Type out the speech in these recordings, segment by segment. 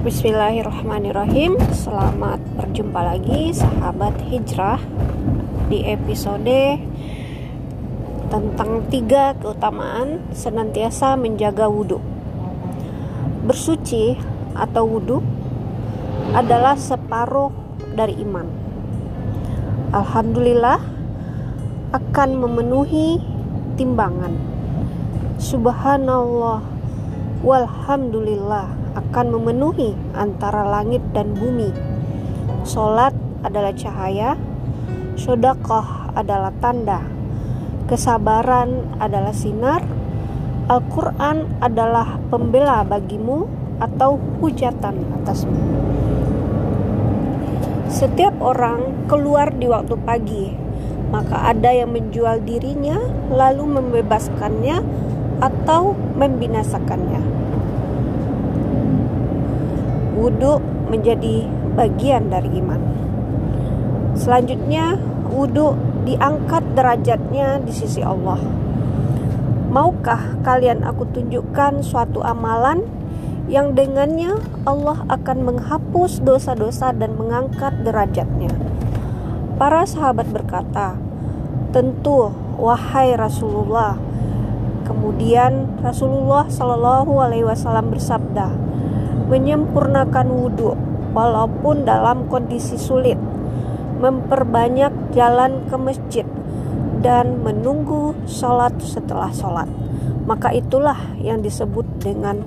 Bismillahirrahmanirrahim. Selamat berjumpa lagi sahabat hijrah Di episode Tentang tiga keutamaan Senantiasa menjaga wudhu Bersuci atau wudhu Adalah separuh dari iman. Alhamdulillah Akan memenuhi timbangan. Subhanallah Walhamdulillah akan memenuhi antara langit dan bumi. Solat adalah cahaya, sodakoh adalah tanda, kesabaran adalah sinar, Al-Quran adalah pembela bagimu atau hujatan atasmu. Setiap orang keluar di waktu pagi, maka ada yang menjual dirinya lalu membebaskannya atau membinasakannya wudhu menjadi bagian dari iman. Selanjutnya, wudhu diangkat derajatnya di sisi Allah. Maukah kalian aku tunjukkan suatu amalan yang dengannya Allah akan menghapus dosa-dosa dan mengangkat derajatnya? Para sahabat berkata, "Tentu, wahai Rasulullah." Kemudian Rasulullah Shallallahu Alaihi Wasallam bersabda, menyempurnakan wudhu walaupun dalam kondisi sulit, memperbanyak jalan ke masjid, dan menunggu sholat setelah sholat. Maka itulah yang disebut dengan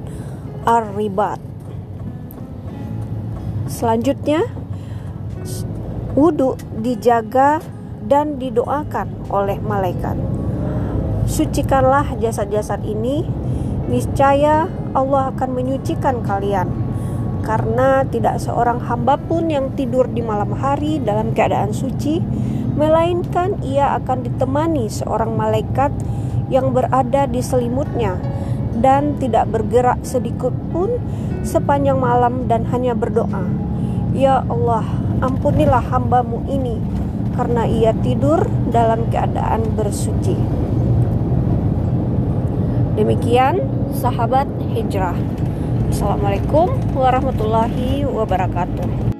ar-ribat. Selanjutnya, wudhu dijaga dan didoakan oleh malaikat. Sucikanlah jasad-jasad ini, niscaya Allah akan menyucikan kalian. Karena tidak seorang hamba pun yang tidur di malam hari dalam keadaan suci melainkan ia akan ditemani seorang malaikat yang berada di selimutnya dan tidak bergerak sedikit pun sepanjang malam dan hanya berdoa. Ya Allah ampunilah hambamu ini karena ia tidur dalam keadaan bersuci Demikian sahabat hijrah. Assalamualaikum warahmatullahi wabarakatuh.